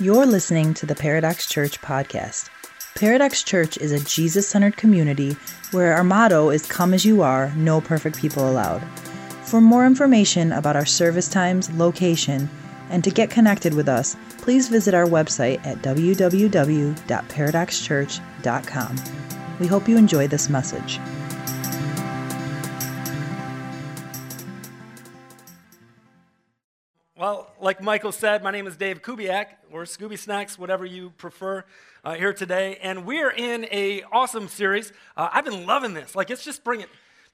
You're listening to the Paradox Church podcast. Paradox Church is a Jesus centered community where our motto is Come as you are, no perfect people allowed. For more information about our service times, location, and to get connected with us, please visit our website at www.paradoxchurch.com. We hope you enjoy this message. Like Michael said, my name is Dave Kubiak, or Scooby Snacks, whatever you prefer, uh, here today. And we're in a awesome series. Uh, I've been loving this. Like, it's just bringing,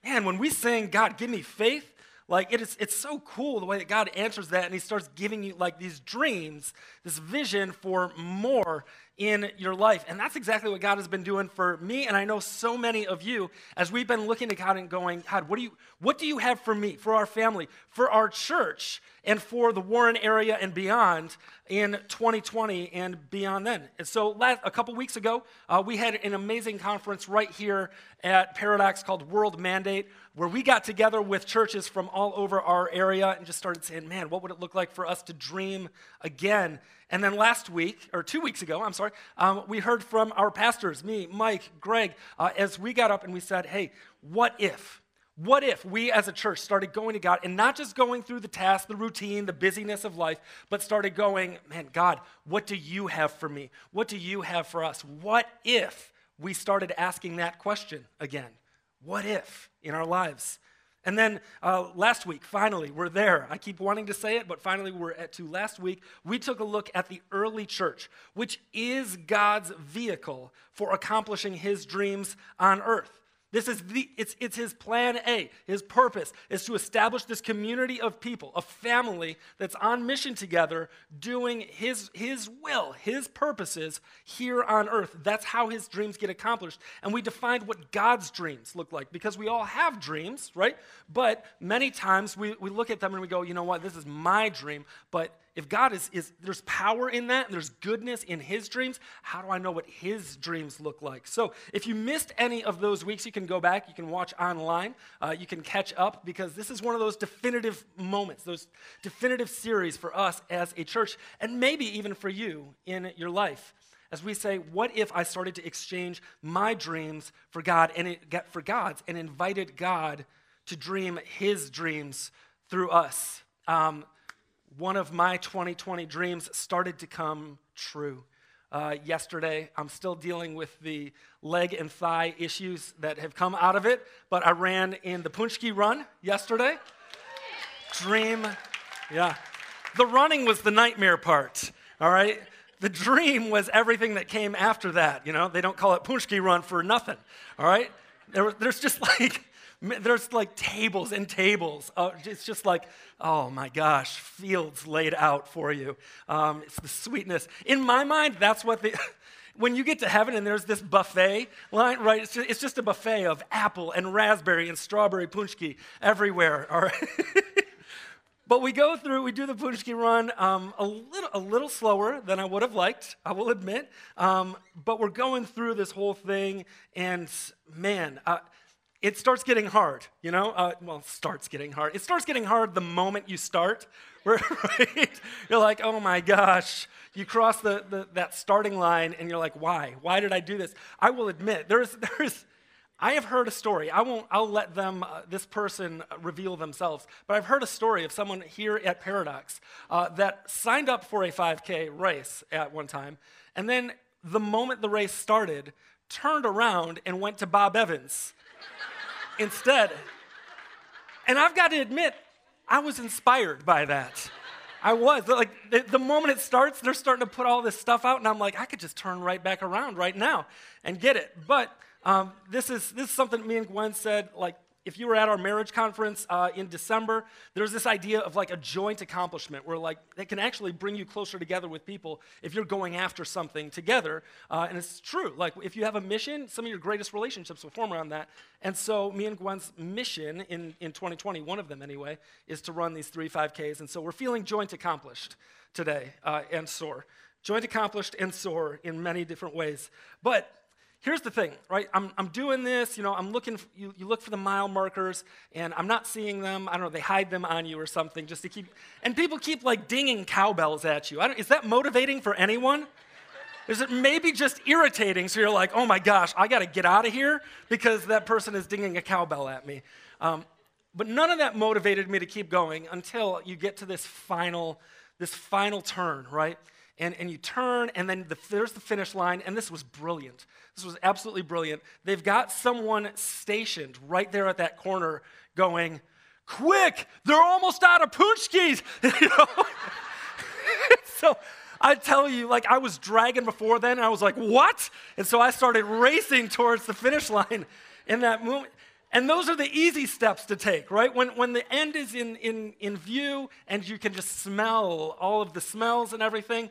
man, when we sing, God, give me faith, like, it is, it's so cool the way that God answers that, and He starts giving you, like, these dreams, this vision for more in your life. And that's exactly what God has been doing for me, and I know so many of you as we've been looking at God and going, God, what do you, what do you have for me, for our family, for our church? and for the Warren area and beyond in 2020 and beyond then. And so, last, a couple weeks ago, uh, we had an amazing conference right here at Paradox called World Mandate, where we got together with churches from all over our area and just started saying, man, what would it look like for us to dream again? And then last week, or two weeks ago, I'm sorry, um, we heard from our pastors, me, Mike, Greg, uh, as we got up and we said, hey, what if? What if we as a church started going to God and not just going through the task, the routine, the busyness of life, but started going, man, God, what do you have for me? What do you have for us? What if we started asking that question again? What if in our lives? And then uh, last week, finally, we're there. I keep wanting to say it, but finally, we're at two. last week. We took a look at the early church, which is God's vehicle for accomplishing his dreams on earth. This is the, it's, it's his plan A. His purpose is to establish this community of people, a family that's on mission together, doing his, his will, his purposes here on earth. That's how his dreams get accomplished. And we defined what God's dreams look like because we all have dreams, right? But many times we, we look at them and we go, you know what, this is my dream, but if God is, is there's power in that and there's goodness in his dreams, how do I know what his dreams look like? So if you missed any of those weeks, you can go back, you can watch online, uh, you can catch up because this is one of those definitive moments, those definitive series for us as a church, and maybe even for you in your life. As we say, what if I started to exchange my dreams for God and it, for God's and invited God to dream his dreams through us? Um, one of my 2020 dreams started to come true. Uh, yesterday, I'm still dealing with the leg and thigh issues that have come out of it, but I ran in the Paczki run yesterday. Dream, yeah. The running was the nightmare part, all right? The dream was everything that came after that, you know? They don't call it Paczki run for nothing, all right? There, there's just like, there's like tables and tables. Uh, it's just like, oh my gosh, fields laid out for you. Um, it's the sweetness. In my mind, that's what the. when you get to heaven and there's this buffet line, right? It's just, it's just a buffet of apple and raspberry and strawberry paczki everywhere, all right? But we go through, we do the Paczki run um, a, little, a little slower than I would have liked, I will admit. Um, but we're going through this whole thing, and man, it starts getting hard, you know? Uh, well, starts getting hard. It starts getting hard the moment you start, right? You're like, oh my gosh. You cross the, the, that starting line and you're like, why? Why did I do this? I will admit, there's, there's, I have heard a story. I won't, I'll let them, uh, this person reveal themselves, but I've heard a story of someone here at Paradox uh, that signed up for a 5K race at one time, and then the moment the race started, turned around and went to Bob Evans instead. And I've got to admit, I was inspired by that. I was. Like, the, moment it starts, they're starting to put all this stuff out, and I'm like, I could just turn right back around right now and get it. But um, this, is, this is something me and Gwen said, like, if you were at our marriage conference uh, in December, there's this idea of like a joint accomplishment where like it can actually bring you closer together with people if you're going after something together. Uh, and it's true. Like if you have a mission, some of your greatest relationships will form around that. And so me and Gwen's mission in, in 2020, one of them anyway, is to run these three 5Ks. And so we're feeling joint accomplished today uh, and soar. Joint accomplished and soar in many different ways. But here's the thing, right? I'm, I'm doing this, you know, I'm looking, for, you, you look for the mile markers, and I'm not seeing them. I don't know, they hide them on you or something just to keep, and people keep like dinging cowbells at you. is that motivating for anyone? Is it maybe just irritating so you're like, oh my gosh, I got to get out of here because that person is dinging a cowbell at me? Um, but none of that motivated me to keep going until you get to this final, this final turn, right? And, and you turn, and then the, there's the finish line, and this was brilliant. This was absolutely brilliant. They've got someone stationed right there at that corner going, Quick, they're almost out of paczkis. you know? so I tell you, like I was dragging before then, and I was like, What? And so I started racing towards the finish line in that moment. And those are the easy steps to take, right? When, when the end is in, in, in view and you can just smell all of the smells and everything,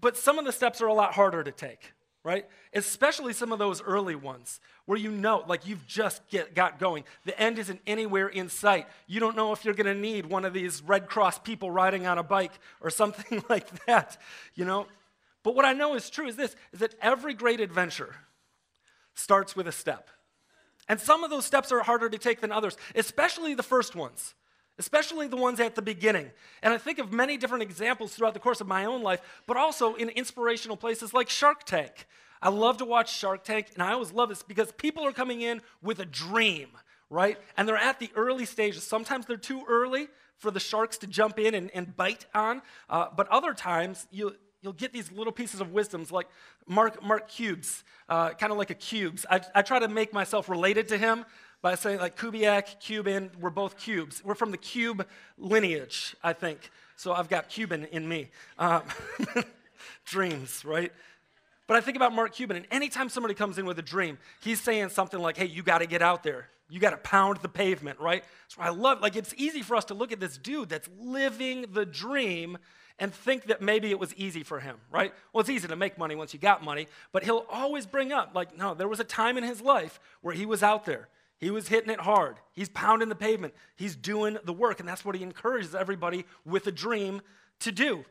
but some of the steps are a lot harder to take, right? Especially some of those early ones where you know, like you've just get, got going. The end isn't anywhere in sight. You don't know if you're going to need one of these Red Cross people riding on a bike or something like that, you know? But what I know is true is this is that every great adventure starts with a step. And some of those steps are harder to take than others, especially the first ones especially the ones at the beginning. And I think of many different examples throughout the course of my own life, but also in inspirational places like Shark Tank. I love to watch Shark Tank, and I always love this because people are coming in with a dream, right? And they're at the early stages. Sometimes they're too early for the sharks to jump in and, and bite on, uh, but other times you, you'll get these little pieces of wisdoms like Mark, Mark Cubes, uh, kind of like a cubes. I, I try to make myself related to him by saying like Kubiak, Cuban, we're both cubes. We're from the cube lineage, I think. So I've got Cuban in me. Um, dreams, right? But I think about Mark Cuban, and anytime somebody comes in with a dream, he's saying something like, hey, you got to get out there. You got to pound the pavement, right? Why I love, like, it's easy for us to look at this dude that's living the dream and think that maybe it was easy for him, right? Well, it's easy to make money once you got money, but he'll always bring up, like, no, there was a time in his life where he was out there. He was hitting it hard. He's pounding the pavement. He's doing the work. And that's what he encourages everybody with a dream to do.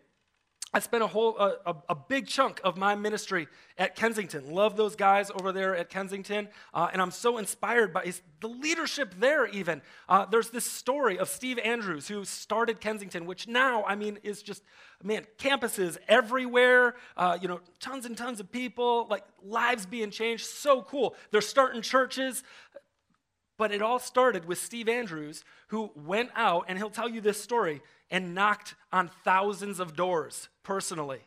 I spent a whole a, a, big chunk of my ministry at Kensington. Love those guys over there at Kensington, uh, and I'm so inspired by his, the leadership there. Even uh, there's this story of Steve Andrews who started Kensington, which now I mean is just man campuses everywhere. Uh, you know, tons and tons of people, like lives being changed. So cool. They're starting churches. But it all started with Steve Andrews, who went out, and he'll tell you this story, and knocked on thousands of doors personally.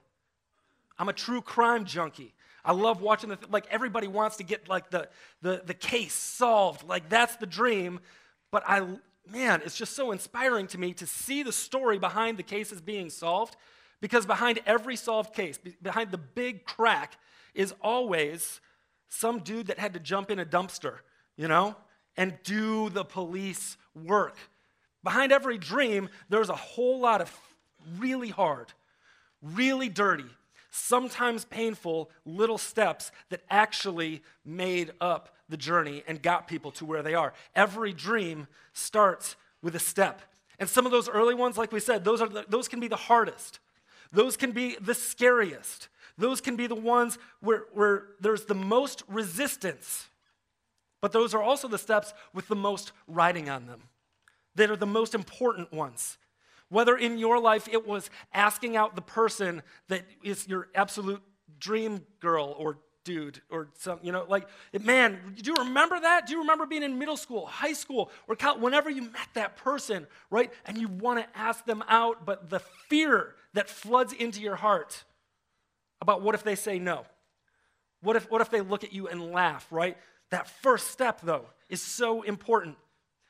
I'm a true crime junkie. I love watching the, th- like, everybody wants to get, like, the, the, the case solved. Like, that's the dream. But I, man, it's just so inspiring to me to see the story behind the cases being solved. Because behind every solved case, behind the big crack, is always some dude that had to jump in a dumpster, you know? And do the police work. Behind every dream, there's a whole lot of really hard, really dirty, sometimes painful little steps that actually made up the journey and got people to where they are. Every dream starts with a step. And some of those early ones, like we said, those, are the, those can be the hardest. Those can be the scariest. Those can be the ones where, where there's the most resistance. But those are also the steps with the most writing on them, that are the most important ones. Whether in your life it was asking out the person that is your absolute dream girl or dude or some, you know, like, man, do you remember that? Do you remember being in middle school, high school, or whenever you met that person, right? And you want to ask them out, but the fear that floods into your heart about what if they say no? What if, what if they look at you and laugh, right? That first step, though, is so important.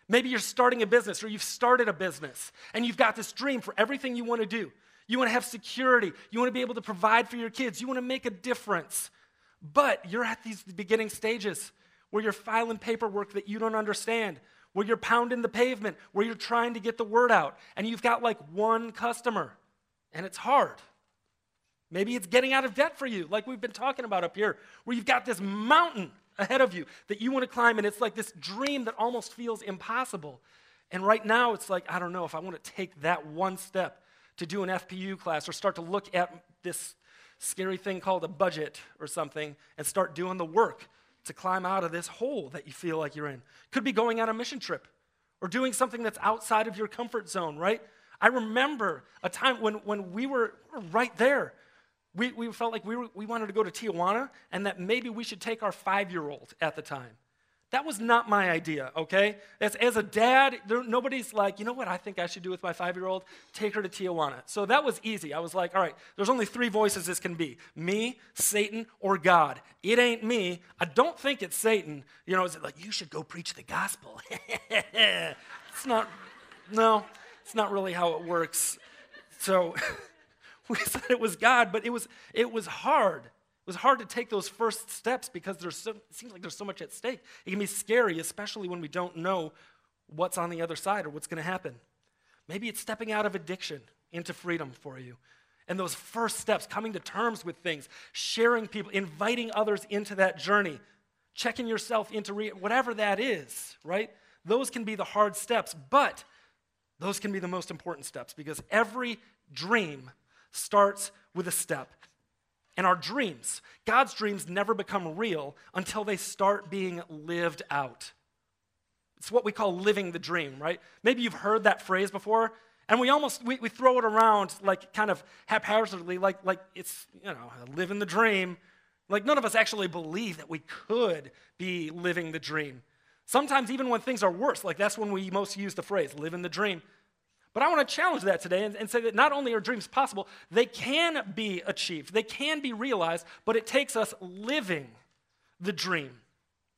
Maybe you're starting a business or you've started a business and you've got this dream for everything you want to do. You want to have security. You want to be able to provide for your kids. You want to make a difference. But you're at these beginning stages where you're filing paperwork that you don't understand, where you're pounding the pavement, where you're trying to get the word out, and you've got like one customer, and it's hard. Maybe it's getting out of debt for you, like we've been talking about up here, where you've got this mountain ahead of you that you want to climb, and it's like this dream that almost feels impossible. And right now, it's like, I don't know if I want to take that one step to do an FPU class or start to look at this scary thing called a budget or something and start doing the work to climb out of this hole that you feel like you're in. Could be going on a mission trip or doing something that's outside of your comfort zone, right? I remember a time when, when we were right there. We, we felt like we, were, we wanted to go to Tijuana and that maybe we should take our five year old at the time. That was not my idea, okay? As, as a dad, there, nobody's like, you know what I think I should do with my five year old? Take her to Tijuana. So that was easy. I was like, all right, there's only three voices this can be me, Satan, or God. It ain't me. I don't think it's Satan. You know, is it like, you should go preach the gospel? it's not, no, it's not really how it works. So we said it was God, but it was, it was hard It was hard to take those first steps because there's so, it seems like there's so much at stake. It can be scary, especially when we don't know what's on the other side or what's going to happen. Maybe it's stepping out of addiction into freedom for you. And those first steps, coming to terms with things, sharing people, inviting others into that journey, checking yourself into re- whatever that is, right? Those can be the hard steps, but those can be the most important steps because every dream starts with a step and our dreams. God's dreams never become real until they start being lived out. It's what we call living the dream, right? Maybe you've heard that phrase before, and we almost we, we throw it around like kind of haphazardly, like like it's you know living the dream. Like none of us actually believe that we could be living the dream. Sometimes even when things are worse, like that's when we most use the phrase living the dream. But I want to challenge that today and, and, say that not only are dreams possible, they can be achieved, they can be realized, but it takes us living the dream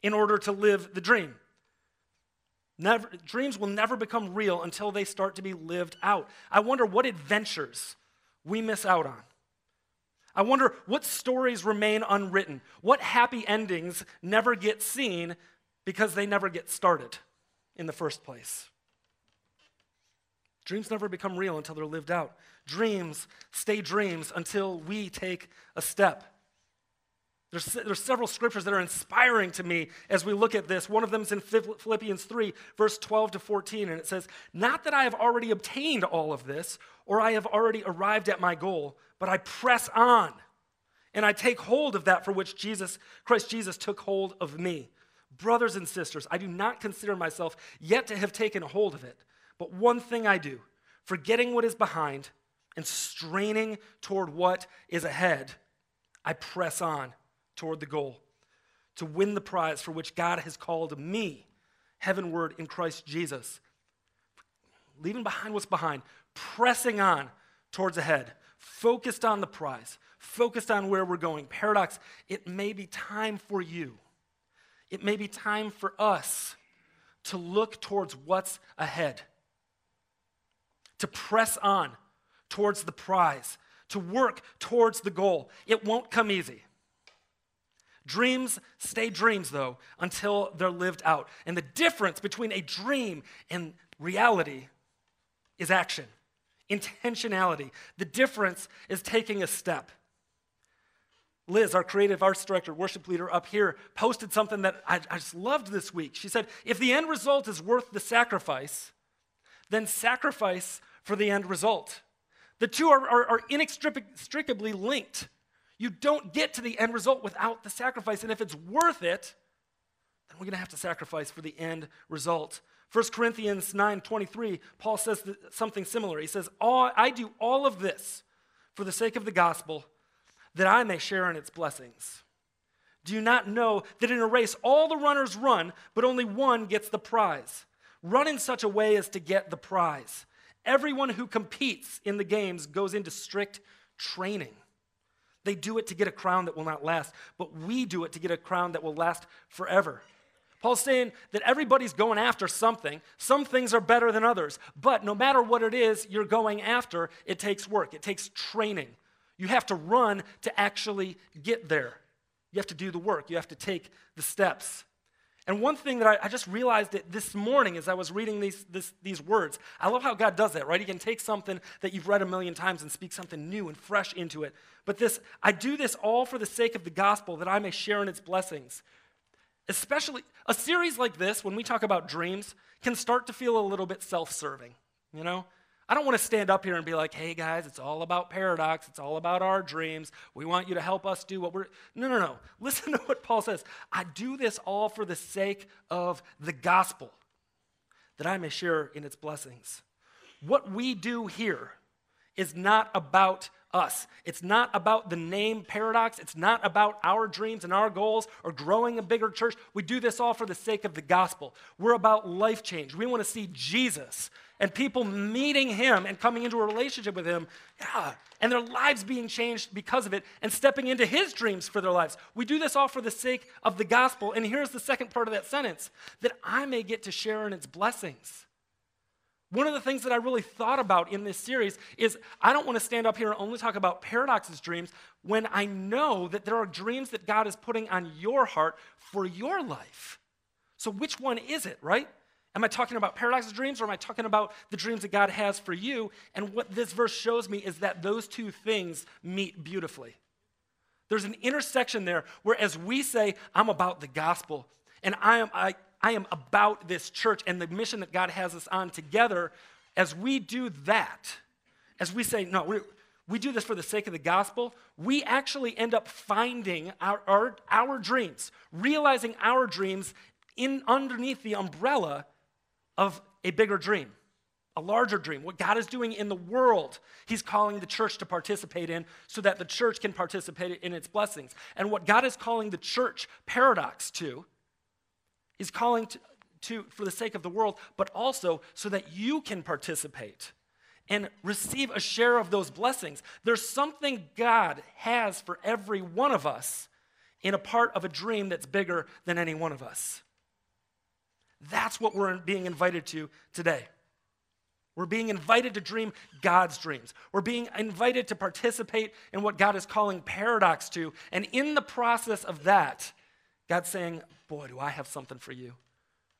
in order to live the dream. Never, dreams will never become real until they start to be lived out. I wonder what adventures we miss out on. I wonder what stories remain unwritten, what happy endings never get seen because they never get started in the first place. Dreams never become real until they're lived out. Dreams stay dreams until we take a step. There's, there's several scriptures that are inspiring to me as we look at this. One of them is in Philippians 3, verse 12 to 14, and it says, Not that I have already obtained all of this, or I have already arrived at my goal, but I press on, and I take hold of that for which Jesus, Christ Jesus took hold of me. Brothers and sisters, I do not consider myself yet to have taken hold of it. But one thing I do, forgetting what is behind and straining toward what is ahead, I press on toward the goal to win the prize for which God has called me heavenward in Christ Jesus. Leaving behind what's behind, pressing on towards ahead, focused on the prize, focused on where we're going. Paradox, it may be time for you. It may be time for us to look towards what's ahead to press on towards the prize, to work towards the goal. It won't come easy. Dreams stay dreams, though, until they're lived out. And the difference between a dream and reality is action, intentionality. The difference is taking a step. Liz, our creative arts director, worship leader up here, posted something that I, I just loved this week. She said, If the end result is worth the sacrifice, then sacrifice for the end result. The two are, are, are, inextricably linked. You don't get to the end result without the sacrifice. And if it's worth it, then we're going to have to sacrifice for the end result. 1 Corinthians 9 23, Paul says something similar. He says, I do all of this for the sake of the gospel, that I may share in its blessings. Do you not know that in a race all the runners run, but only one gets the prize? Run in such a way as to get the prize. Everyone who competes in the games goes into strict training. They do it to get a crown that will not last, but we do it to get a crown that will last forever. Paul's saying that everybody's going after something. Some things are better than others, but no matter what it is you're going after, it takes work, it takes training. You have to run to actually get there. You have to do the work, you have to take the steps. And one thing that I, I, just realized it this morning as I was reading these, this, these words, I love how God does that, right? He can take something that you've read a million times and speak something new and fresh into it. But this, I do this all for the sake of the gospel that I may share in its blessings. Especially a series like this, when we talk about dreams, can start to feel a little bit self serving, you know? I don't want to stand up here and be like, hey guys, it's all about paradox. It's all about our dreams. We want you to help us do what we're. No, no, no. Listen to what Paul says. I do this all for the sake of the gospel, that I may share in its blessings. What we do here is not about us. It's not about the name paradox. It's not about our dreams and our goals or growing a bigger church. We do this all for the sake of the gospel. We're about life change. We want to see Jesus and people meeting him and coming into a relationship with him. Yeah. And their lives being changed because of it and stepping into his dreams for their lives. We do this all for the sake of the gospel. And here's the second part of that sentence that I may get to share in its blessings. One of the things that I really thought about in this series is I don't want to stand up here and only talk about paradoxes dreams when I know that there are dreams that God is putting on your heart for your life. So, which one is it, right? Am I talking about Paradox's dreams or am I talking about the dreams that God has for you? And what this verse shows me is that those two things meet beautifully. There's an intersection there where, as we say, I'm about the gospel and I am, I, I am about this church and the mission that God has us on together, as we do that, as we say, no, we we do this for the sake of the gospel, we actually end up finding our, our, our dreams, realizing our dreams in underneath the umbrella of a bigger dream, a larger dream. What God is doing in the world, He's calling the church to participate in so that the church can participate in its blessings. And what God is calling the church paradox to He's calling to, to, for the sake of the world, but also so that you can participate and receive a share of those blessings. There's something God has for every one of us in a part of a dream that's bigger than any one of us. That's what we're being invited to today. We're being invited to dream God's dreams. We're being invited to participate in what God is calling paradox to. And in the process of that, God's saying, Boy, do I have something for you.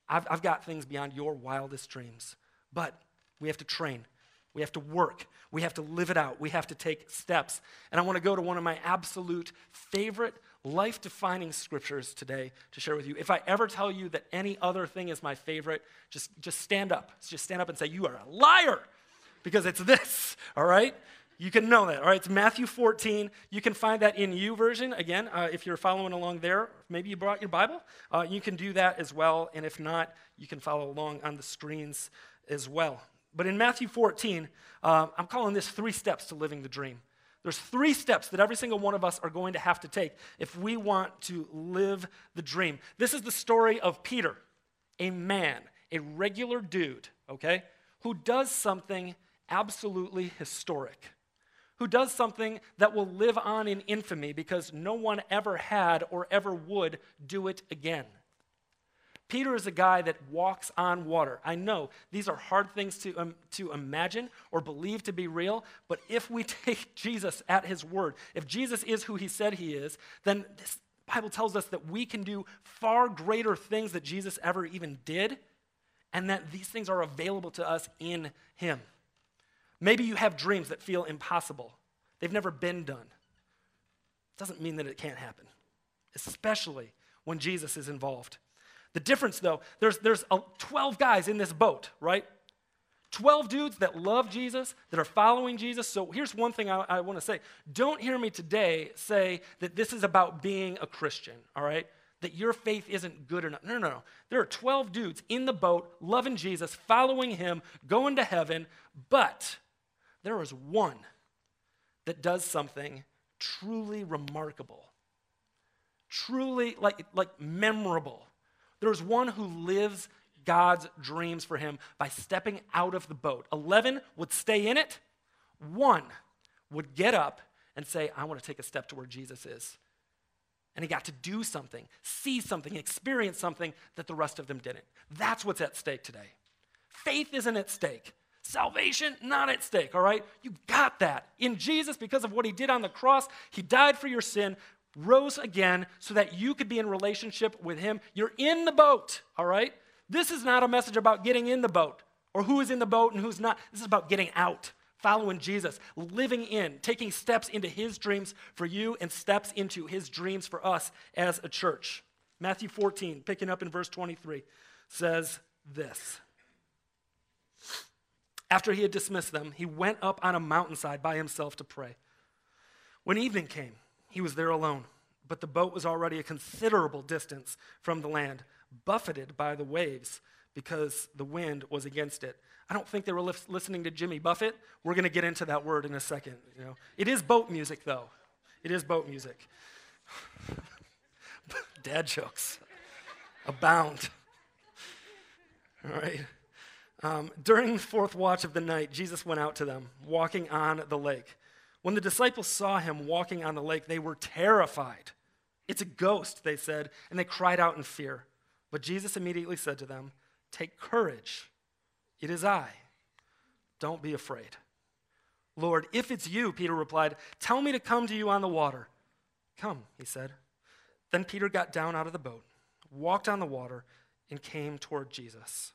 I've, I've got things beyond your wildest dreams. But we have to train. We have to work. We have to live it out. We have to take steps. And I want to go to one of my absolute favorite life defining scriptures today to share with you. If I ever tell you that any other thing is my favorite, just, just stand up. Just stand up and say, You are a liar, because it's this, all right? You can know that. All right, it's Matthew 14. You can find that in YouVersion. Again, uh, if you're following along there, maybe you brought your Bible. Uh, you can do that as well. And if not, you can follow along on the screens as well. But in Matthew 14, uh, I'm calling this three steps to living the dream. There's three steps that every single one of us are going to have to take if we want to live the dream. This is the story of Peter, a man, a regular dude, okay, who does something absolutely historic who does something that will live on in infamy because no one ever had or ever would do it again. Peter is a guy that walks on water. I know these are hard things to, um, to imagine or believe to be real, but if we take Jesus at his word, if Jesus is who he said he is, then this Bible tells us that we can do far greater things that Jesus ever even did, and that these things are available to us in him. Maybe you have dreams that feel impossible, they've never been done. Doesn't mean that it can't happen, especially when Jesus is involved. The difference, though, there's, there's 12 guys in this boat, right? 12 dudes that love Jesus, that are following Jesus. So here's one thing I, I want to say. Don't hear me today say that this is about being a Christian, all right? That your faith isn't good enough. No, no, no. There are 12 dudes in the boat, loving Jesus, following him, going to heaven, but there is one that does something truly remarkable, truly like, like memorable. There's one who lives God's dreams for him by stepping out of the boat. 11 would stay in it, one would get up and say, I want to take a step to where Jesus is. And he got to do something, see something, experience something that the rest of them didn't. That's what's at stake today. Faith isn't at stake. Salvation, not at stake, all right? You got that. In Jesus, because of what he did on the cross, he died for your sin, rose again so that you could be in relationship with him. You're in the boat, all right? This is not a message about getting in the boat or who is in the boat and who's not. This is about getting out, following Jesus, living in, taking steps into his dreams for you and steps into his dreams for us as a church. Matthew 14, picking up in verse 23, says this. After he had dismissed them, he went up on a mountainside by himself to pray. When evening came, he was there alone, but the boat was already a considerable distance from the land, buffeted by the waves because the wind was against it. I don't think they were listening to Jimmy Buffett. We're going to get into that word in a second. You know, it is boat music, though. It is boat music. Dad jokes abound. All right. Um, during the fourth watch of the night, Jesus went out to them, walking on the lake. When the disciples saw him walking on the lake, they were terrified. It's a ghost, they said, and they cried out in fear. But Jesus immediately said to them, Take courage. It is I. Don't be afraid. Lord, if it's you, Peter replied, tell me to come to you on the water. Come, he said. Then Peter got down out of the boat, walked on the water, and came toward Jesus.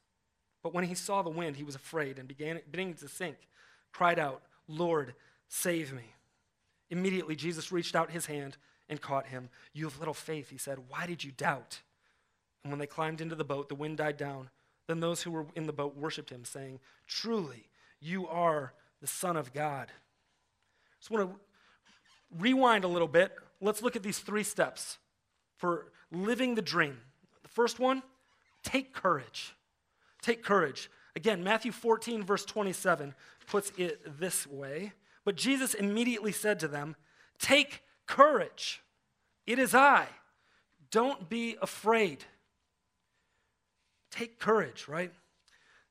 But when he saw the wind, he was afraid and began beginning to sink, cried out, Lord, save me. Immediately, Jesus reached out his hand and caught him. You have little faith, he said. Why did you doubt? And when they climbed into the boat, the wind died down. Then those who were in the boat worshiped him, saying, Truly, you are the Son of God. Just want to rewind a little bit. Let's look at these three steps for living the dream. The first one, take courage. Take courage. Again, Matthew 14, verse 27 puts it this way. But Jesus immediately said to them, Take courage. It is I. Don't be afraid. Take courage, right?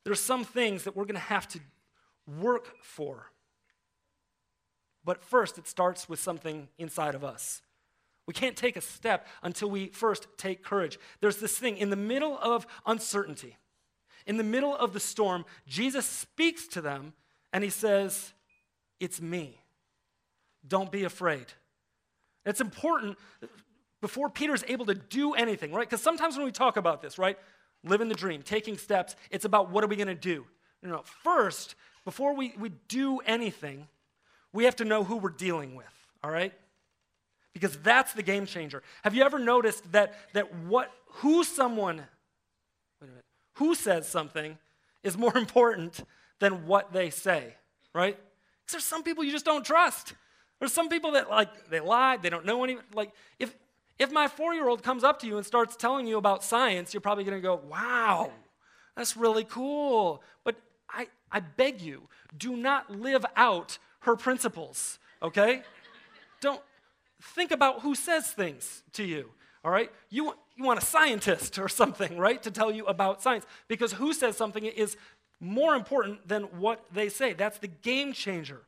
There's some things that we're going to have to work for. But first, it starts with something inside of us. We can't take a step until we first take courage. There's this thing in the middle of uncertainty, in the middle of the storm, Jesus speaks to them and he says, It's me. Don't be afraid. It's important before Peter's able to do anything, right? Because sometimes when we talk about this, right, living the dream, taking steps, it's about what are we going to do? No, no. First, before we, we do anything, we have to know who we're dealing with, all right? Because that's the game changer. Have you ever noticed that, that what, who someone, wait a minute, who says something is more important than what they say, right? There's some people you just don't trust. There's some people that like they lie, they don't know any like if if my 4-year-old comes up to you and starts telling you about science, you're probably going to go, "Wow, that's really cool." But I I beg you, do not live out her principles, okay? don't think about who says things to you, all right? You you want a scientist or something, right, to tell you about science. Because who says something is more important than what they say. That's the game changer.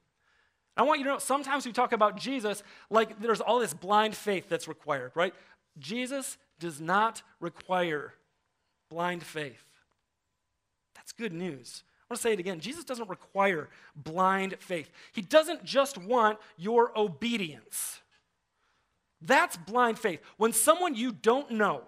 I want you to know sometimes we talk about Jesus like there's all this blind faith that's required, right? Jesus does not require blind faith. That's good news. I want to say it again. Jesus doesn't require blind faith. He doesn't just want your obedience. That's blind faith. When someone you don't know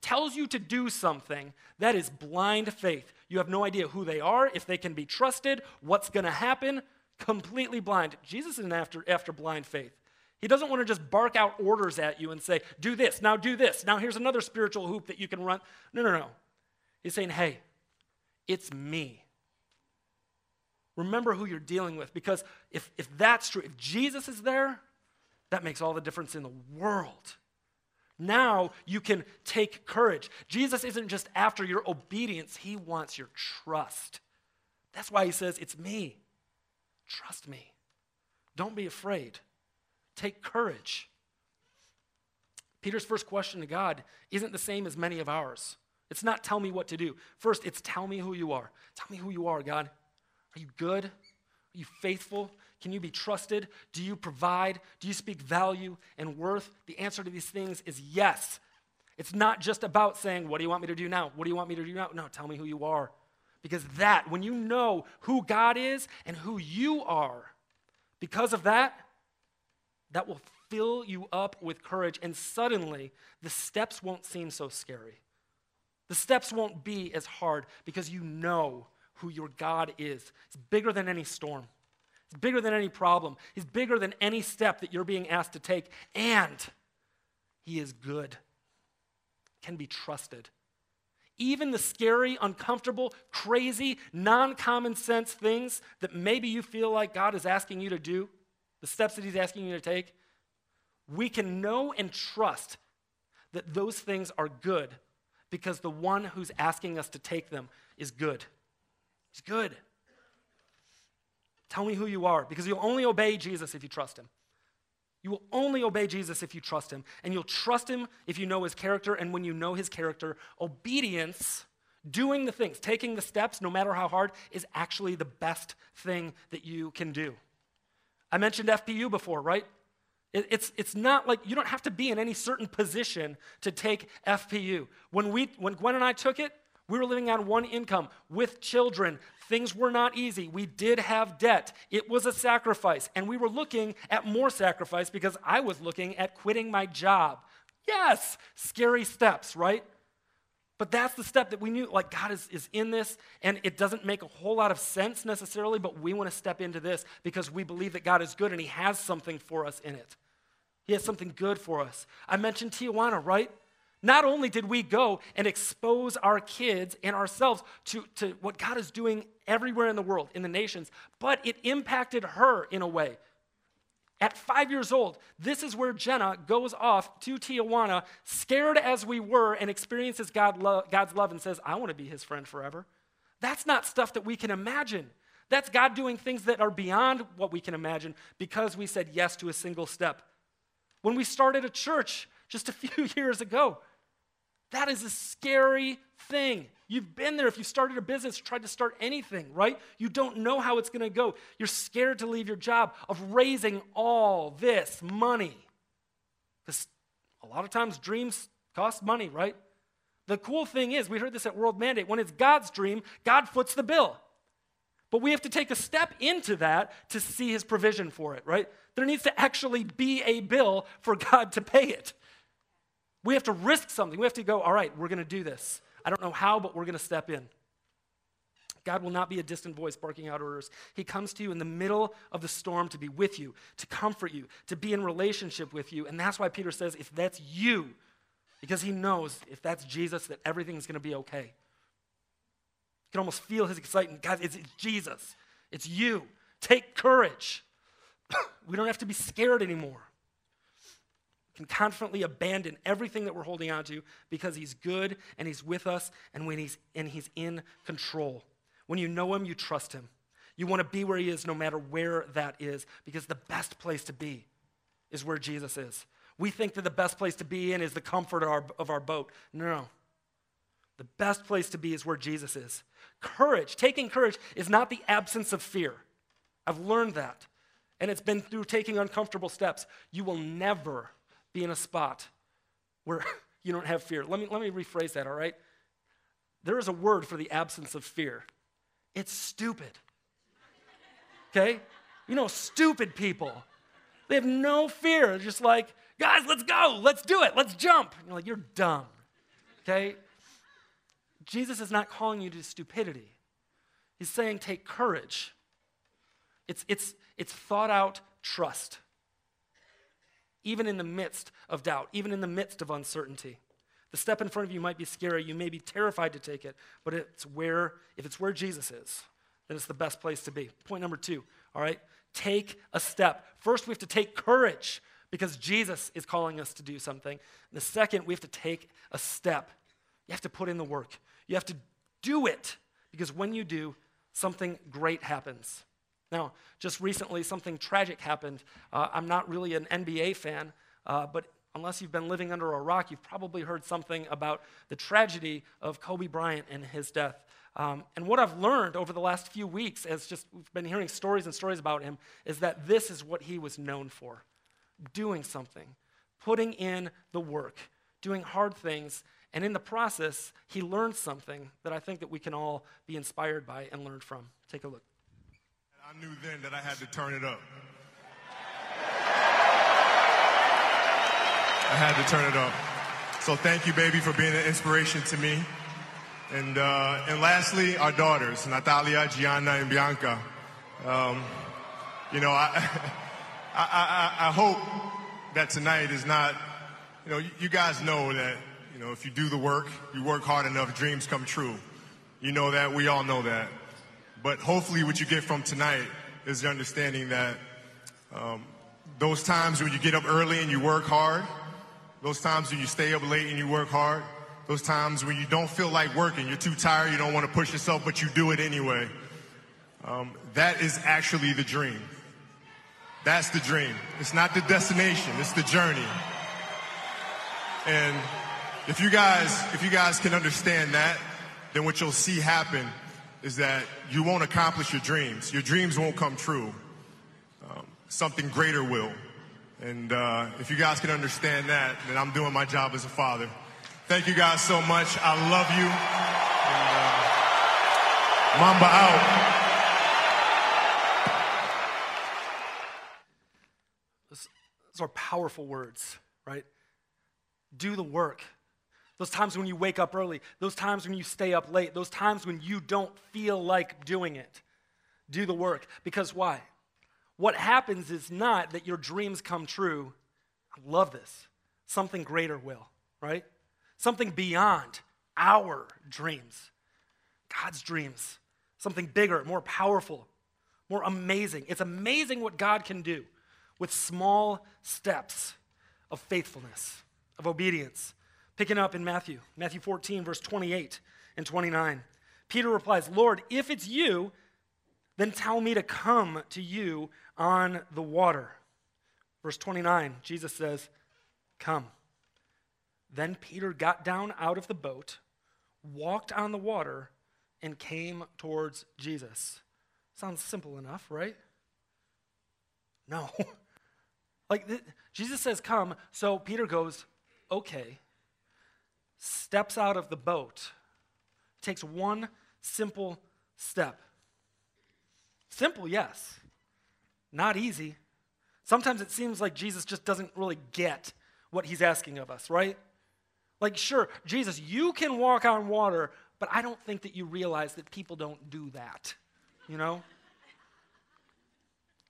tells you to do something, that is blind faith. You have no idea who they are, if they can be trusted, what's going to happen. Completely blind. Jesus isn't after, after blind faith. He doesn't want to just bark out orders at you and say, do this, now do this, now here's another spiritual hoop that you can run. No, no, no. He's saying, hey, it's me. Remember who you're dealing with because if, if that's true, if Jesus is there, that makes all the difference in the world. Now you can take courage. Jesus isn't just after your obedience, he wants your trust. That's why he says, It's me. Trust me. Don't be afraid. Take courage. Peter's first question to God isn't the same as many of ours. It's not tell me what to do. First, it's tell me who you are. Tell me who you are, God. Are you good? Are you faithful? Can you be trusted? Do you provide? Do you speak value and worth? The answer to these things is yes. It's not just about saying, What do you want me to do now? What do you want me to do now? No, tell me who you are. Because that, when you know who God is and who you are, because of that, that will fill you up with courage, and suddenly the steps won't seem so scary. The steps won't be as hard because you know who your God is. It's bigger than any storm. He's bigger than any problem. He's bigger than any step that you're being asked to take. And He is good, can be trusted. even the scary, uncomfortable, crazy, non common sense things that maybe you feel like God is asking you to do, the steps that He's asking you to take, we can know and trust that those things are good because the one who's asking us to take them is good. He's good. Tell me who you are because you'll only obey Jesus if you trust Him. You will only obey Jesus if you trust him. And you'll trust him if you know his character. And when you know his character, obedience, doing the things, taking the steps, no matter how hard, is actually the best thing that you can do. I mentioned FPU before, right? it's, it's not like you don't have to be in any certain position to take FPU. When, we, when Gwen and I took it, we were living on one income with children. Things were not easy. We did have debt. It was a sacrifice. And we were looking at more sacrifice because I was looking at quitting my job. Yes, scary steps, right? But that's the step that we knew, like, God is, is in this, and it doesn't make a whole lot of sense necessarily, but we want to step into this because we believe that God is good and He has something for us in it. He has something good for us. I mentioned Tijuana, right? Not only did we go and expose our kids and ourselves to, to what God is doing everywhere in the world, in the nations, but it impacted her in a way. At five years old, this is where Jenna goes off to Tijuana, scared as we were, and experiences God lo- God's love and says, I want to be his friend forever. That's not stuff that we can imagine. That's God doing things that are beyond what we can imagine because we said yes to a single step. When we started a church just a few years ago, that is a scary thing. You've been there if you started a business, tried to start anything, right? You don't know how it's going to go. You're scared to leave your job of raising all this money. Because a lot of times dreams cost money, right? The cool thing is, we heard this at World Mandate, when it's God's dream, God foots the bill. But we have to take a step into that to see his provision for it, right? There needs to actually be a bill for God to pay it. We have to risk something. We have to go, all right, we're going to do this. I don't know how, but we're going to step in. God will not be a distant voice barking out orders. He comes to you in the middle of the storm to be with you, to comfort you, to be in relationship with you. And that's why Peter says, if that's you, because he knows if that's Jesus, that everything's going to be okay. You can almost feel his excitement. God, it's, it's Jesus. It's you. Take courage. we don't have to be scared anymore can confidently abandon everything that we're holding on to because he's good and he's with us and when he's and he's in control. When you know him, you trust him. You want to be where he is no matter where that is because the best place to be is where Jesus is. We think that the best place to be in is the comfort of our, of our boat. No, no. The best place to be is where Jesus is. Courage, taking courage, is not the absence of fear. I've learned that. And it's been through taking uncomfortable steps. You will never be in a spot where you don't have fear. Let me, let me rephrase that, all right? There is a word for the absence of fear it's stupid. Okay? You know, stupid people. They have no fear. They're just like, guys, let's go. Let's do it. Let's jump. And you're like, you're dumb. Okay? Jesus is not calling you to stupidity. He's saying take courage. It's, it's, it's thought out trust even in the midst of doubt, even in the midst of uncertainty. The step in front of you might be scary. You may be terrified to take it, but it's where, if it's where Jesus is, then it's the best place to be. Point number two, all right? Take a step. First, we have to take courage because Jesus is calling us to do something. And the second, we have to take a step. You have to put in the work, you have to do it because when you do, something great happens. Now, just recently, something tragic happened. Uh, I'm not really an NBA fan, uh, but unless you've been living under a rock, you've probably heard something about the tragedy of Kobe Bryant and his death. Um, and what I've learned over the last few weeks, as just we've been hearing stories and stories about him, is that this is what he was known for doing something, putting in the work, doing hard things. And in the process, he learned something that I think that we can all be inspired by and learn from. Take a look. I knew then that I had to turn it up. I had to turn it up. So thank you, baby, for being an inspiration to me. And, uh, and lastly, our daughters, Natalia, Gianna, and Bianka. Um, you know, I, I, I, I, hope that tonight is not, you know, you guys know that You know, if you do the work, you work hard enough, dreams come true. You know that, we all know that. But hopefully, what you get from tonight is the understanding that um, those times when you get up early and you work hard, those times when you stay up late and you work hard, those times when you don't feel like working, you're too tired, you don't want to push yourself, but you do it anyway. Um, that is actually the dream. That's the dream. It's not the destination, it's the journey. And if you guys, if you guys can understand that, then what you'll see happen is that you won't accomplish your dreams. Your dreams won't come true. Um, something greater will. And uh, if you guys can understand that, then I'm doing my job as a father. Thank you guys so much. I love you. And, uh, Mamba out. Those are powerful words, right? Do the work. Those times when you wake up early, those times when you stay up late, those times when you don't feel like doing it. Do the work. Because why? What happens is not that your dreams come true. I love this. Something greater will, right? Something beyond our dreams. God's dreams. Something bigger, more powerful, more amazing. It's amazing what God can do with small steps of faithfulness, of obedience. Picking up in Matthew, Matthew 14, verse 28 and 29. Peter replies, Lord, if it's you, then tell me to come to you on the water. Verse 29, Jesus says, Come. Then Peter got down out of the boat, walked on the water, and came towards Jesus. Sounds simple enough, right? No. Like th- Jesus says, Come. So Peter goes, Okay. Steps out of the boat, takes one simple step. Simple, yes. Not easy. Sometimes it seems like Jesus just doesn't really get what he's asking of us, right? Like, sure, Jesus, you can walk on water, but I don't think that you realize that people don't do that, you know?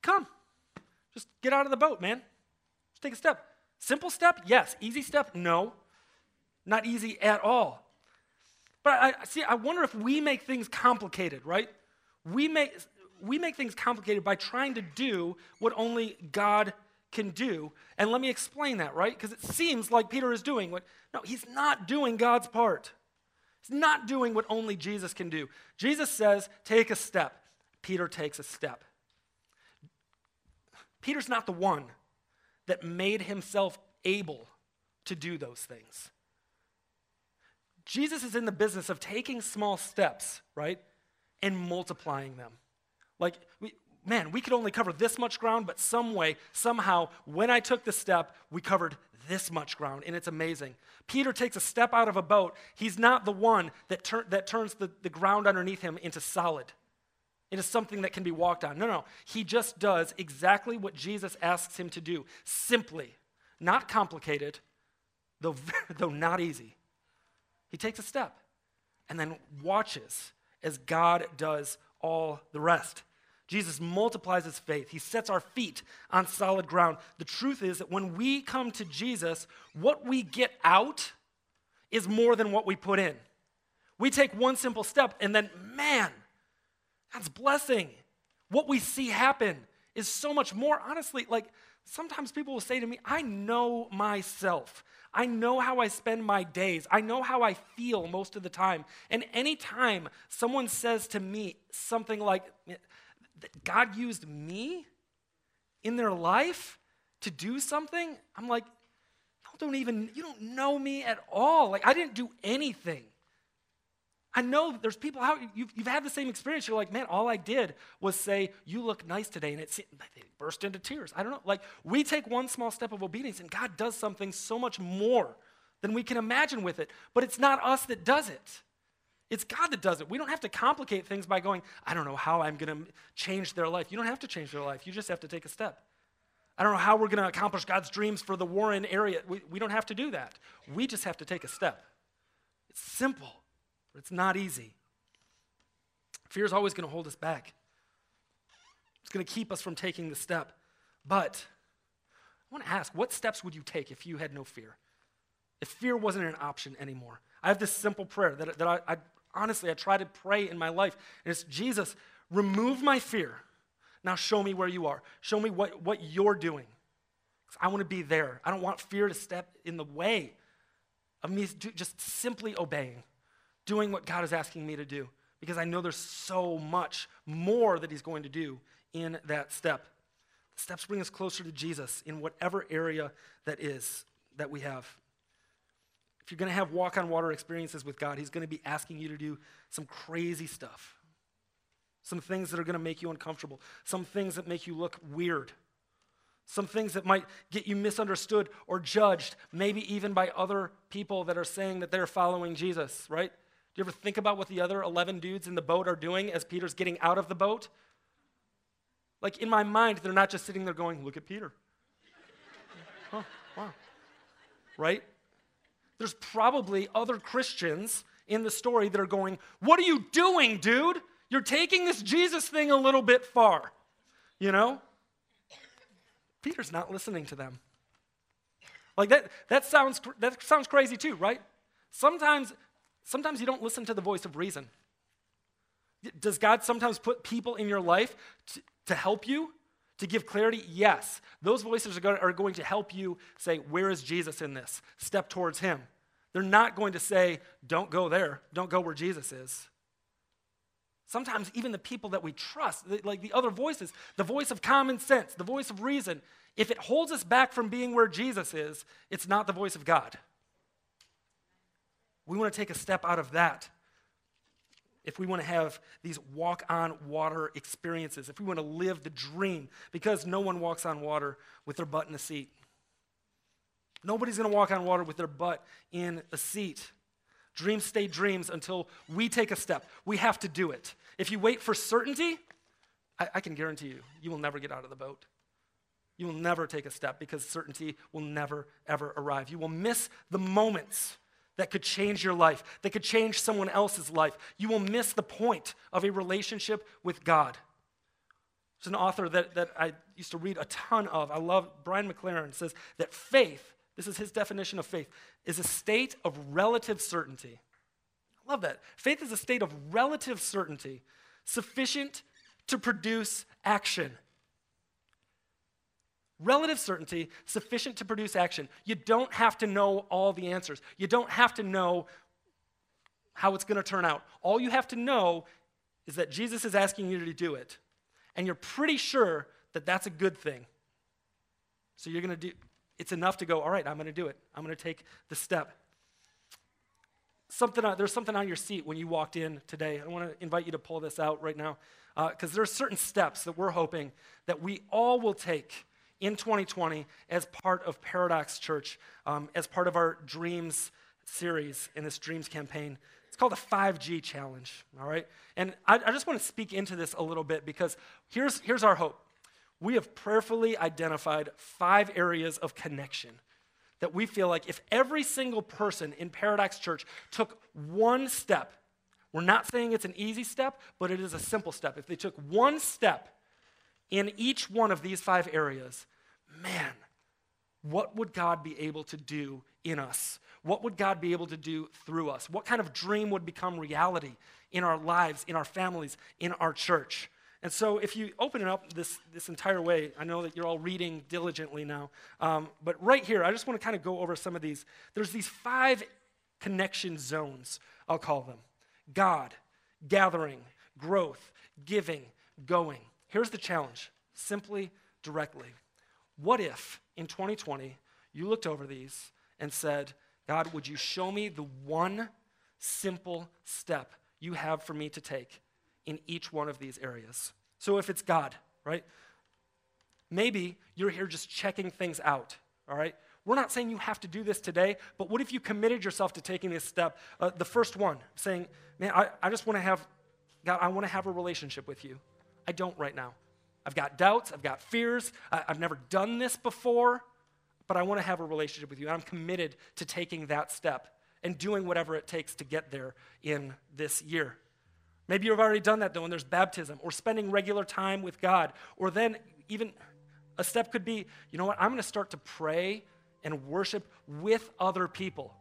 Come. Just get out of the boat, man. Just take a step. Simple step? Yes. Easy step? No. Not easy at all. But I see, I wonder if we make things complicated, right? We make, we make things complicated by trying to do what only God can do. And let me explain that, right? Because it seems like Peter is doing what, no, he's not doing God's part. He's not doing what only Jesus can do. Jesus says, take a step. Peter takes a step. Peter's not the one that made himself able to do those things. Jesus is in the business of taking small steps, right, and multiplying them. Like, we, man, we could only cover this much ground, but some way, somehow, when I took the step, we covered this much ground, and it's amazing. Peter takes a step out of a boat. He's not the one that, tur- that turns the, the ground underneath him into solid. into something that can be walked on. No, no. He just does exactly what Jesus asks him to do. Simply, not complicated, though, though not easy. He takes a step and then watches as God does all the rest. Jesus multiplies his faith. He sets our feet on solid ground. The truth is that when we come to Jesus, what we get out is more than what we put in. We take one simple step and then, man, God's blessing. What we see happen is so much more. Honestly, like sometimes people will say to me, I know myself. I know how I spend my days. I know how I feel most of the time. And anytime someone says to me something like, God used me in their life to do something, I'm like, don't even, you don't know me at all. Like, I didn't do anything. I know there's people out, you've, you've had the same experience. You're like, man, all I did was say, you look nice today. And it they burst into tears. I don't know. Like, we take one small step of obedience, and God does something so much more than we can imagine with it. But it's not us that does it. It's God that does it. We don't have to complicate things by going, I don't know how I'm going to change their life. You don't have to change their life. You just have to take a step. I don't know how we're going to accomplish God's dreams for the Warren area. We, we don't have to do that. We just have to take a step. It's simple but it's not easy. Fear is always going to hold us back, it's going to keep us from taking the step. But I want to ask what steps would you take if you had no fear? if fear wasn't an option anymore. I have this simple prayer that, that I, I honestly, I try to pray in my life. And it's Jesus, remove my fear. Now show me where you are. Show me what, what you're doing. I want to be there. I don't want fear to step in the way of me just simply obeying, doing what God is asking me to do, because I know there's so much more that He's going to do in that step. The steps bring us closer to Jesus in whatever area that is that we have. If you're going to have walk on water experiences with God, He's going to be asking you to do some crazy stuff, some things that are going to make you uncomfortable, some things that make you look weird, some things that might get you misunderstood or judged, maybe even by other people that are saying that they're following Jesus, right? You ever think about what the other 11 dudes in the boat are doing as Peter's getting out of the boat? Like in my mind, they're not just sitting there going, Look at Peter. oh, wow. Right? There's probably other Christians in the story that are going, What are you doing, dude? You're taking this Jesus thing a little bit far. You know? Peter's not listening to them. Like that, that, sounds, that sounds crazy too, right? Sometimes, sometimes you don't listen to the voice of reason. Does God sometimes put people in your life to, to help you, to give clarity? Yes. Those voices are going, are going to help you say, Where is Jesus in this? Step towards Him. They're not going to say, Don't go there, don't go where Jesus is. Sometimes, even the people that we trust, like the other voices, the voice of common sense, the voice of reason, if it holds us back from being where Jesus is, it's not the voice of God. We want to take a step out of that if we want to have these walk on water experiences, if we want to live the dream, because no one walks on water with their butt in a seat. Nobody's going to walk on water with their butt in a seat. Dreams stay dreams until we take a step. We have to do it. If you wait for certainty, I, I, can guarantee you, you will never get out of the boat. You will never take a step because certainty will never, ever arrive. You will miss the moments that could change your life, that could change someone else's life. You will miss the point of a relationship with God. There's an author that, that I used to read a ton of. I love Brian McLaren says that faith, this is his definition of faith, is a state of relative certainty. I love that. Faith is a state of relative certainty sufficient to produce action. Relative certainty sufficient to produce action. You don't have to know all the answers. You don't have to know how it's going to turn out. All you have to know is that Jesus is asking you to do it. And you're pretty sure that that's a good thing. So you're going to do it's enough to go, all right, I'm going to do it. I'm going to take the step. Something, there's something on your seat when you walked in today. I want to invite you to pull this out right now because uh, there are certain steps that we're hoping that we all will take in 2020 as part of Paradox Church, um, as part of our Dreams series in this Dreams campaign. It's called the 5G Challenge, all right? And I, I just want to speak into this a little bit because here's, here's our hope. We have prayerfully identified five areas of connection that we feel like if every single person in Paradox Church took one step, we're not saying it's an easy step, but it is a simple step. If they took one step in each one of these five areas, man, what would God be able to do in us? What would God be able to do through us? What kind of dream would become reality in our lives, in our families, in our church? And so, if you open it up this, this entire way, I know that you're all reading diligently now, um, but right here, I just want to kind of go over some of these. There's these five connection zones, I'll call them God, gathering, growth, giving, going. Here's the challenge simply, directly. What if in 2020 you looked over these and said, God, would you show me the one simple step you have for me to take in each one of these areas? So if it's God, right? Maybe you're here just checking things out, all right? We're not saying you have to do this today, but what if you committed yourself to taking this step? Uh, the first one, saying, man, I, I just want to have, God, I want to have a relationship with you. I don't right now. I've got doubts, I've got fears, I, have never done this before, but I want to have a relationship with you. And I'm committed to taking that step and doing whatever it takes to get there in this year. Maybe you've already done that though, and there's baptism or spending regular time with God. Or then even a step could be, you know what, I'm going to start to pray and worship with other people.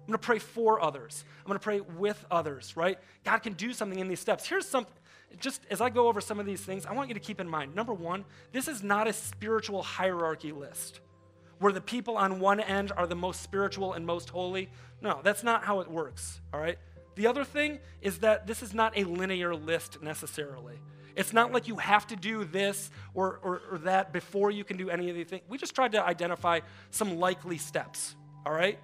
I'm going to pray for others. I'm going to pray with others, right? God can do something in these steps. Here's something, just as I go over some of these things, I want you to keep in mind number one, this is not a spiritual hierarchy list where the people on one end are the most spiritual and most holy. No, that's not how it works, all right? The other thing is that this is not a linear list necessarily. It's not like you have to do this or, or, or that before you can do any of these things. We just tried to identify some likely steps, all right?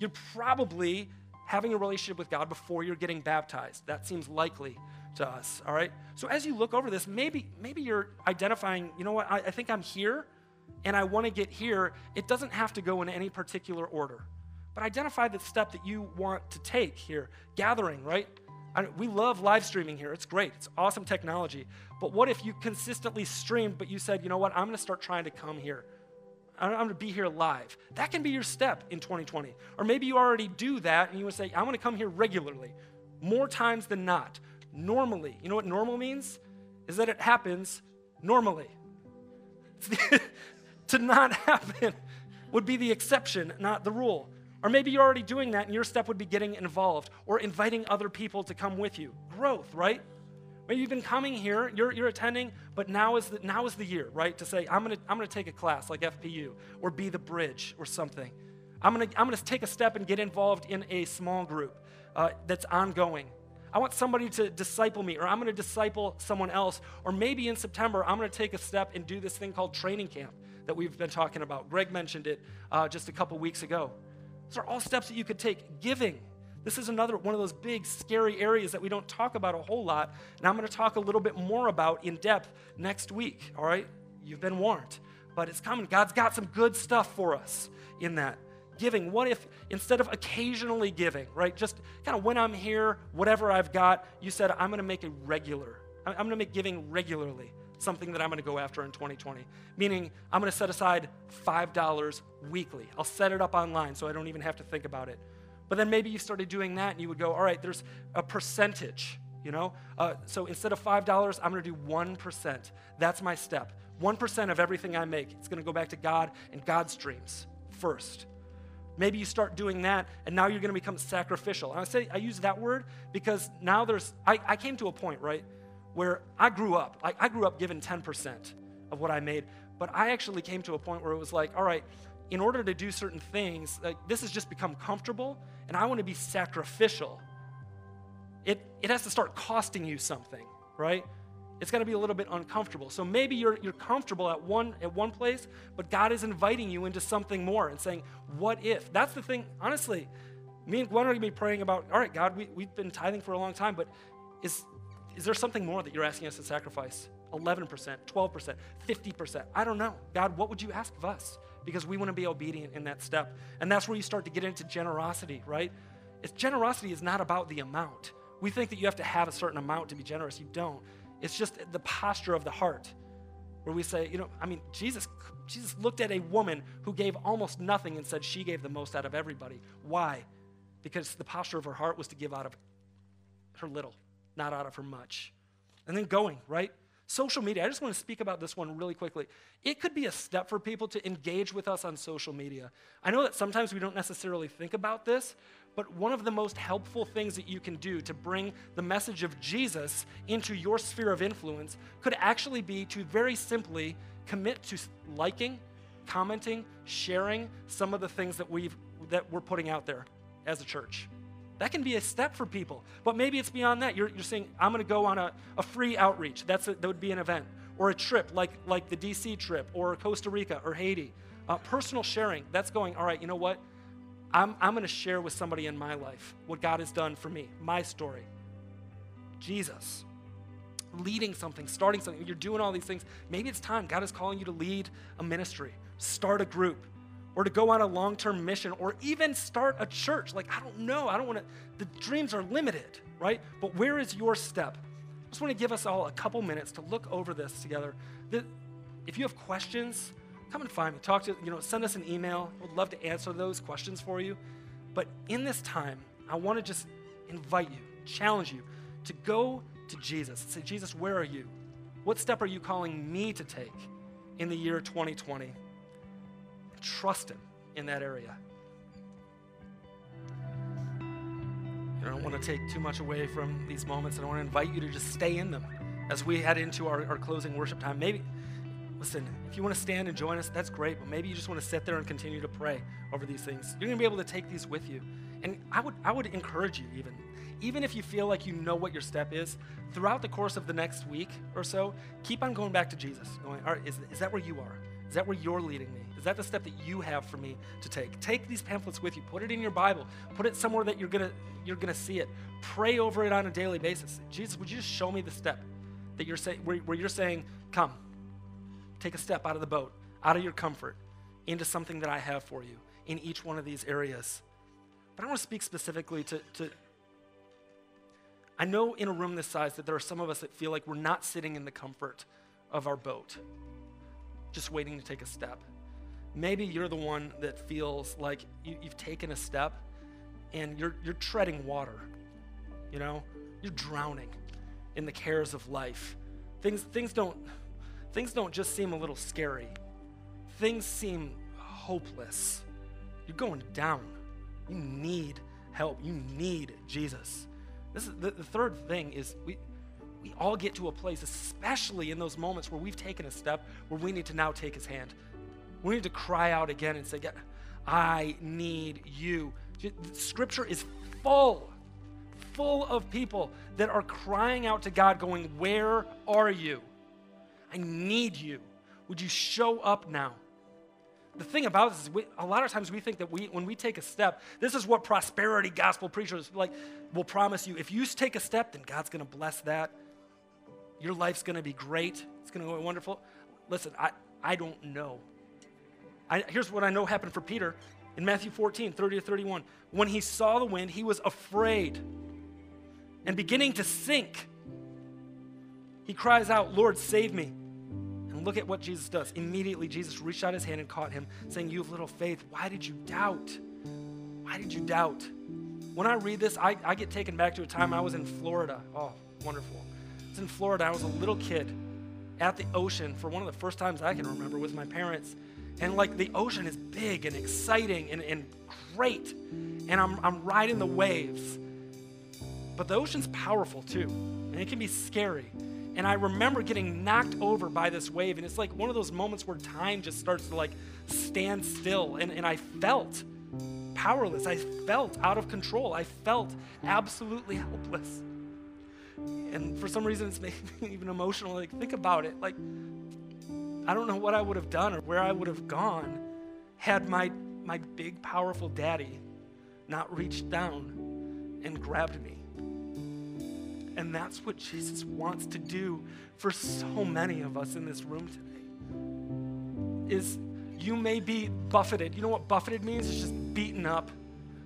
You're probably having a relationship with God before you're getting baptized. That seems likely to us, all right? So as you look over this, maybe, maybe you're identifying, you know what, I, I think I'm here and I want to get here. It doesn't have to go in any particular order. But identify the step that you want to take here. Gathering, right? I, we love live streaming here. It's great. It's awesome technology. But what if you consistently streamed, but you said, you know what, I'm going to start trying to come here? I'm going to be here live. That can be your step in 2020. Or maybe you already do that and you would say, I want to come here regularly, more times than not. Normally. You know what normal means? Is that it happens normally. to not happen would be the exception, not the rule. Or maybe you're already doing that and your step would be getting involved or inviting other people to come with you. Growth, right? Maybe you've been coming here, you're, you're attending, but now is, the, now is the year, right? To say, I'm gonna, I'm gonna take a class like FPU or be the bridge or something. I'm gonna, I'm gonna take a step and get involved in a small group uh, that's ongoing. I want somebody to disciple me, or I'm gonna disciple someone else. Or maybe in September, I'm gonna take a step and do this thing called training camp that we've been talking about. Greg mentioned it uh, just a couple weeks ago. These are all steps that you could take. Giving. This is another one of those big, scary areas that we don't talk about a whole lot. And I'm going to talk a little bit more about in depth next week. All right? You've been warned. But it's coming. God's got some good stuff for us in that. Giving. What if instead of occasionally giving, right? Just kind of when I'm here, whatever I've got, you said, I'm going to make it regular. I'm going to make giving regularly something that I'm going to go after in 2020. Meaning, I'm going to set aside $5 weekly. I'll set it up online so I don't even have to think about it. But then maybe you started doing that and you would go, all right, there's a percentage, you know? Uh, so instead of $5, I'm going to do 1%. That's my step. 1% of everything I make, it's going to go back to God and God's dreams first. Maybe you start doing that, and now you're going to become sacrificial. And I say I use that word because now there's. I, I came to a point, right, where I grew up. I grew up given 10% of what I made, but I actually came to a point where it was like, all right, in order to do certain things, like this has just become comfortable, and I want to be sacrificial. It, it has to start costing you something, right? It's going to be a little bit uncomfortable. So maybe you're, you're comfortable at one, at one place, but God is inviting you into something more and saying, What if? That's the thing, honestly. Me and Gwen are going to be praying about, all right, God, we, we've been tithing for a long time, but is, is there something more that you're asking us to sacrifice? 11%, 12%, 50%? I don't know. God, what would you ask of us? Because we want to be obedient in that step. And that's where you start to get into generosity, right? It's, generosity is not about the amount. We think that you have to have a certain amount to be generous. You don't. It's just the posture of the heart where we say, you know, I mean, Jesus, Jesus looked at a woman who gave almost nothing and said she gave the most out of everybody. Why? Because the posture of her heart was to give out of her little, not out of her much. And then going, right? Social media, I just want to speak about this one really quickly. It could be a step for people to engage with us on social media. I know that sometimes we don't necessarily think about this, but one of the most helpful things that you can do to bring the message of Jesus into your sphere of influence could actually be to very simply commit to liking, commenting, sharing some of the things that we've that we're putting out there as a church. That can be a step for people. But maybe it's beyond that. You're, you're saying, I'm going to go on a, a free outreach. That's a, that would be an event. Or a trip like, like the DC trip, or Costa Rica, or Haiti. Uh, personal sharing, that's going, all right, you know what? I'm, I'm going to share with somebody in my life what God has done for me, my story. Jesus. Leading something, starting something. You're doing all these things. Maybe it's time. God is calling you to lead a ministry, start a group, or to go on a long term mission or even start a church. Like, I don't know. I don't want to, the dreams are limited, right? But where is your step? I just want to give us all a couple minutes to look over this together. If you have questions, come and find me. Talk to, you know, send us an email. Would love to answer those questions for you. But in this time, I want to just invite you, challenge you to go to Jesus and say, Jesus, where are you? What step are you calling me to take in the year 2020? trust Him in that area. I don't want to take too much away from these moments, and I want to invite you to just stay in them as we head into our, our closing worship time. Maybe, listen, if you want to stand and join us, that's great, but maybe you just want to sit there and continue to pray over these things. You're going to be able to take these with you. And I would, I would encourage you, even, even if you feel like you know what your step is, throughout the course of the next week or so, keep on going back to Jesus. Going, all right, is, is that where you are? Is that where you're leading me? Is that the step that you have for me to take? Take these pamphlets with you. Put it in your Bible. Put it somewhere that you're gonna you're gonna see it. Pray over it on a daily basis. Jesus, would you just show me the step that you're saying where, where you're saying, come, take a step out of the boat, out of your comfort, into something that I have for you in each one of these areas. But I want to speak specifically to, to I know in a room this size that there are some of us that feel like we're not sitting in the comfort of our boat just waiting to take a step. Maybe you're the one that feels like you, have taken a step and you're, you're treading water. You know, you're drowning in the cares of life. Things, things, don't, things don't just seem a little scary, things seem hopeless. You're going down. You need help. You need Jesus. This is the, the third thing is we, we all get to a place, especially in those moments where we've taken a step where we need to now take his hand. We need to cry out again and say, I need you. Scripture is full, full of people that are crying out to God, going, Where are you? I need you. Would you show up now? The thing about this is, we, a lot of times we think that we, when we take a step, this is what prosperity gospel preachers like will promise you. If you take a step, then God's going to bless that. Your life's going to be great. It's going to go wonderful. Listen, I, I don't know. I, here's what I know happened for Peter in Matthew 14, 30 to 31. When he saw the wind, he was afraid and beginning to sink. He cries out, Lord, save me. And look at what Jesus does. Immediately, Jesus reached out his hand and caught him, saying, You have little faith. Why did you doubt? Why did you doubt? When I read this, I, I get taken back to a time I was in Florida. Oh, wonderful was in Florida. I was a little kid at the ocean for one of the first times I can remember with my parents. And like the ocean is big and exciting and, and great. And I'm, I'm riding the waves. But the ocean's powerful too. And it can be scary. And I remember getting knocked over by this wave. And it's like one of those moments where time just starts to like stand still. And, and I felt powerless. I felt out of control. I felt absolutely helpless and for some reason it's making me even emotional. Like, think about it. Like, I don't know what I would have done or where I would have gone had my, my big, powerful daddy not reached down and grabbed me. And that's what Jesus wants to do for so many of us in this room today. Is you may be buffeted. You know what buffeted means? It's just beaten up.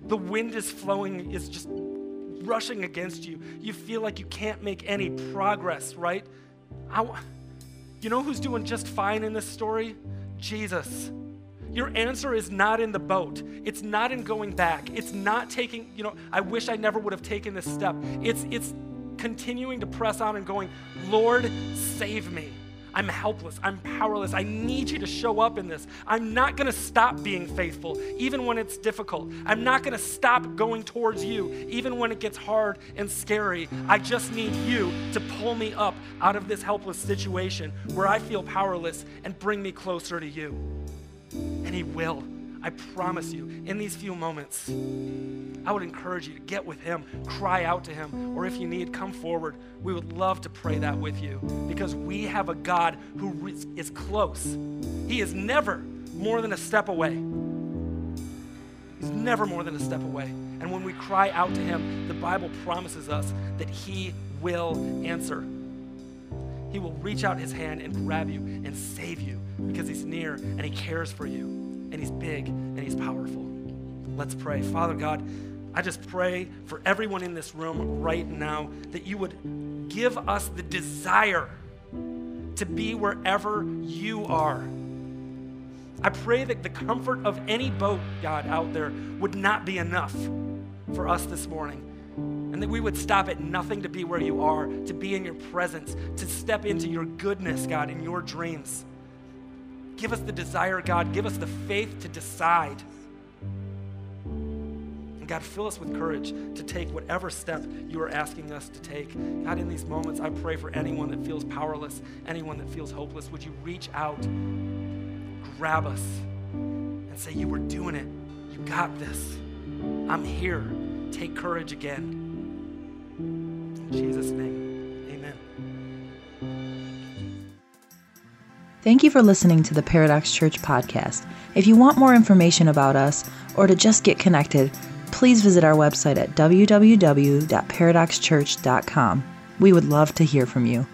The wind is flowing, is just rushing against you. You feel like you can't make any progress, right? I, you know who's doing just fine in this story? Jesus. Your answer is not in the boat. It's not in going back. It's not taking, you know, I wish I never would have taken this step. It's it's continuing to press on and going, Lord, save me. I'm helpless. I'm powerless. I need you to show up in this. I'm not going to stop being faithful, even when it's difficult. I'm not going to stop going towards you, even when it gets hard and scary. I just need you to pull me up out of this helpless situation where I feel powerless and bring me closer to you. And He will. I promise you, in these few moments, I would encourage you to get with Him, cry out to Him, or if you need, come forward. We would love to pray that with you because we have a God who is close. He is never more than a step away. He's never more than a step away. And when we cry out to Him, the Bible promises us that He will answer. He will reach out His hand and grab you and save you because He's near and He cares for you and He's big and He's powerful. Let's pray. Father God, I just pray for everyone in this room right now that you would give us the desire to be wherever you are. I pray that the comfort of any boat, God, out there would not be enough for us this morning. And that we would stop at nothing to be where you are, to be in your presence, to step into your goodness, God, in your dreams. Give us the desire, God. Give us the faith to decide And God, fill us with courage to take whatever step you are asking us to take. God, in these moments, I pray for anyone that feels powerless, anyone that feels hopeless. Would you reach out, grab us, and say, You were doing it. You got this. I'm here. Take courage again. In Jesus' name, Thank you for listening to the Paradox Church podcast. If you want more information about us or to just get connected, please visit our website at www.paradoxchurch.com. We would love to hear from you.